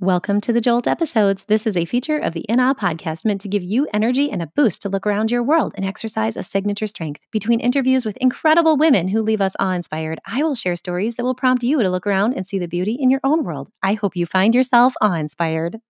Welcome to the Jolt episodes. This is a feature of the In Awe podcast meant to give you energy and a boost to look around your world and exercise a signature strength. Between interviews with incredible women who leave us awe inspired, I will share stories that will prompt you to look around and see the beauty in your own world. I hope you find yourself awe inspired.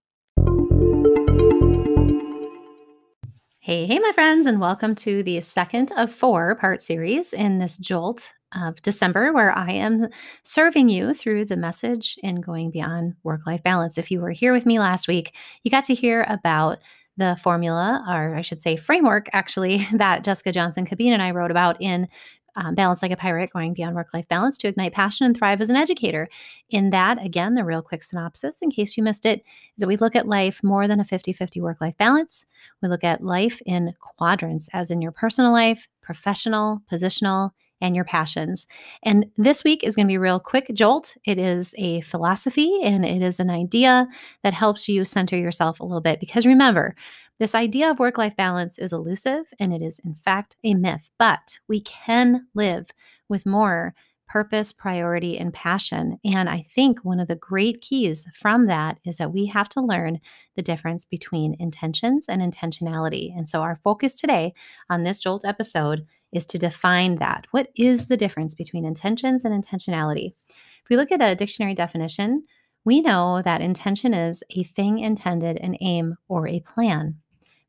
Hey, hey, my friends, and welcome to the second of four part series in this Jolt of December, where I am serving you through the message in going beyond work life balance. If you were here with me last week, you got to hear about the formula, or I should say, framework, actually, that Jessica Johnson Cabeen and I wrote about in um, Balance Like a Pirate Going Beyond Work Life Balance to Ignite Passion and Thrive as an Educator. In that, again, the real quick synopsis, in case you missed it, is that we look at life more than a 50 50 work life balance. We look at life in quadrants, as in your personal life, professional, positional, and your passions. And this week is going to be real quick jolt. It is a philosophy and it is an idea that helps you center yourself a little bit. Because remember, this idea of work life balance is elusive and it is, in fact, a myth, but we can live with more purpose, priority, and passion. And I think one of the great keys from that is that we have to learn the difference between intentions and intentionality. And so, our focus today on this Jolt episode is to define that. What is the difference between intentions and intentionality? If we look at a dictionary definition, we know that intention is a thing intended, an aim, or a plan.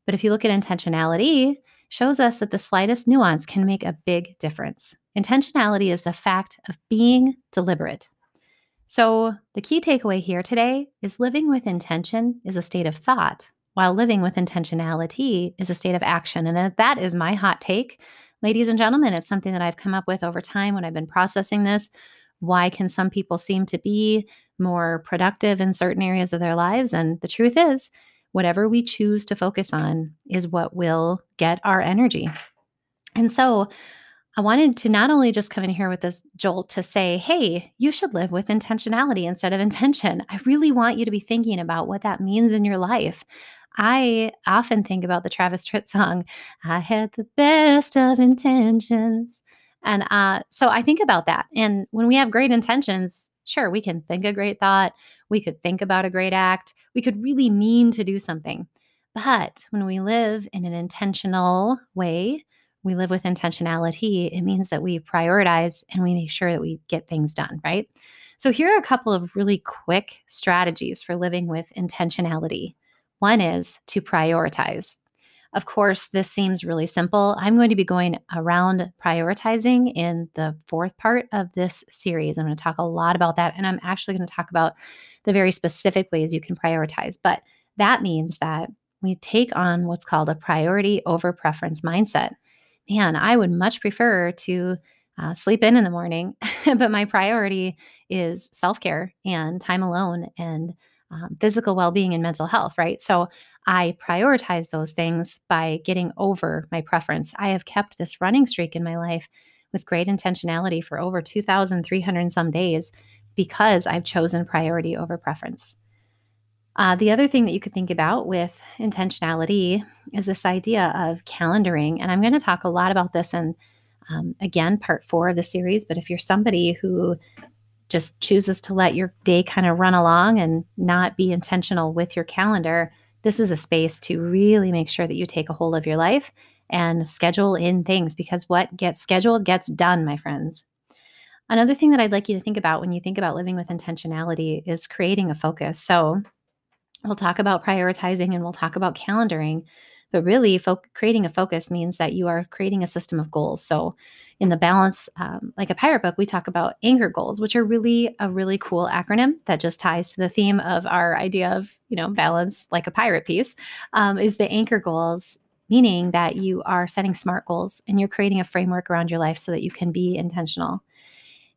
But if you look at intentionality, shows us that the slightest nuance can make a big difference. Intentionality is the fact of being deliberate. So, the key takeaway here today is living with intention is a state of thought, while living with intentionality is a state of action. And that is my hot take ladies and gentlemen, it's something that I've come up with over time when I've been processing this. Why can some people seem to be more productive in certain areas of their lives? And the truth is, whatever we choose to focus on is what will get our energy. And so, I wanted to not only just come in here with this jolt to say, hey, you should live with intentionality instead of intention. I really want you to be thinking about what that means in your life. I often think about the Travis Tritt song, I had the best of intentions. And uh, so I think about that. And when we have great intentions, sure, we can think a great thought. We could think about a great act. We could really mean to do something. But when we live in an intentional way, we live with intentionality, it means that we prioritize and we make sure that we get things done, right? So, here are a couple of really quick strategies for living with intentionality. One is to prioritize. Of course, this seems really simple. I'm going to be going around prioritizing in the fourth part of this series. I'm going to talk a lot about that. And I'm actually going to talk about the very specific ways you can prioritize. But that means that we take on what's called a priority over preference mindset. Man, I would much prefer to uh, sleep in in the morning, but my priority is self care and time alone and um, physical well being and mental health, right? So I prioritize those things by getting over my preference. I have kept this running streak in my life with great intentionality for over 2,300 some days because I've chosen priority over preference. Uh, the other thing that you could think about with intentionality is this idea of calendaring. And I'm going to talk a lot about this in, um, again, part four of the series. But if you're somebody who just chooses to let your day kind of run along and not be intentional with your calendar, this is a space to really make sure that you take a hold of your life and schedule in things because what gets scheduled gets done, my friends. Another thing that I'd like you to think about when you think about living with intentionality is creating a focus. So, we'll talk about prioritizing and we'll talk about calendaring, but really, fo- creating a focus means that you are creating a system of goals. So, in the balance, um, like a pirate book, we talk about anchor goals, which are really a really cool acronym that just ties to the theme of our idea of, you know, balance like a pirate piece. Um, is the anchor goals, meaning that you are setting smart goals and you're creating a framework around your life so that you can be intentional.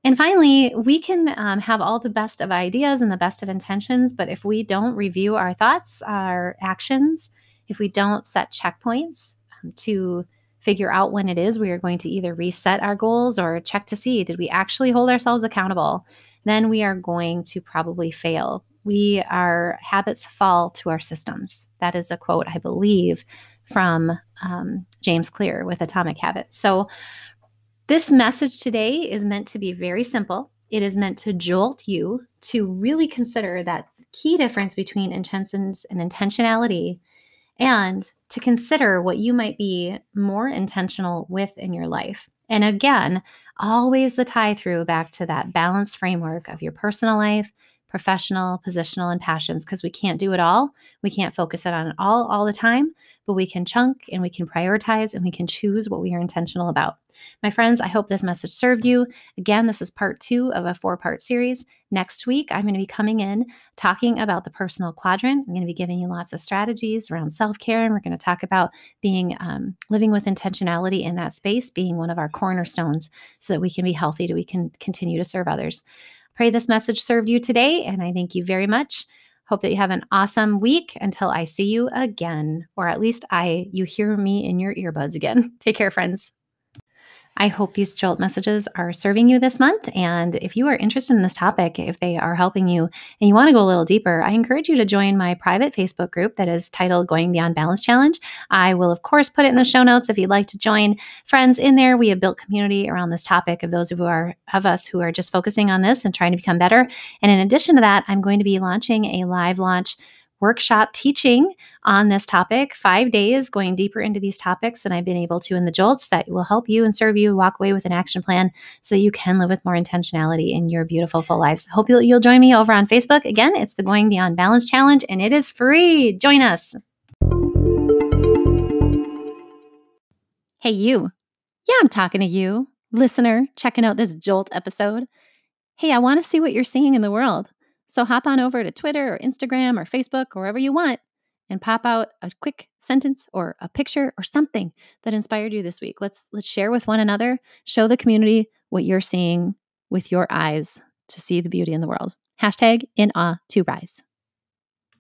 And finally, we can um, have all the best of ideas and the best of intentions, but if we don't review our thoughts, our actions, if we don't set checkpoints um, to figure out when it is we are going to either reset our goals or check to see did we actually hold ourselves accountable, then we are going to probably fail. We our habits fall to our systems. That is a quote I believe from um, James Clear with Atomic Habits. So this message today is meant to be very simple. It is meant to jolt you to really consider that key difference between intentions and intentionality and to consider what you might be more intentional with in your life. And again, always the tie through back to that balanced framework of your personal life, professional, positional, and passions because we can't do it all. We can't focus it on it all all the time, but we can chunk and we can prioritize and we can choose what we are intentional about. My friends, I hope this message served you. Again, this is part two of a four part series. Next week, I'm going to be coming in talking about the personal quadrant. I'm going to be giving you lots of strategies around self care, and we're going to talk about being um, living with intentionality in that space being one of our cornerstones so that we can be healthy, so we can continue to serve others. Pray this message served you today, and I thank you very much. Hope that you have an awesome week until I see you again, or at least I you hear me in your earbuds again. Take care, friends. I hope these Jolt messages are serving you this month. And if you are interested in this topic, if they are helping you and you want to go a little deeper, I encourage you to join my private Facebook group that is titled Going Beyond Balance Challenge. I will, of course, put it in the show notes if you'd like to join friends in there. We have built community around this topic of those who are of us who are just focusing on this and trying to become better. And in addition to that, I'm going to be launching a live launch workshop teaching on this topic, five days going deeper into these topics than I've been able to in the Jolts that will help you and serve you walk away with an action plan so that you can live with more intentionality in your beautiful full lives. Hope you'll, you'll join me over on Facebook. Again, it's the Going Beyond Balance Challenge and it is free. Join us. Hey, you. Yeah, I'm talking to you, listener, checking out this Jolt episode. Hey, I want to see what you're seeing in the world. So hop on over to Twitter or Instagram or Facebook or wherever you want and pop out a quick sentence or a picture or something that inspired you this week. Let's let's share with one another, show the community what you're seeing with your eyes to see the beauty in the world. Hashtag in awe to rise.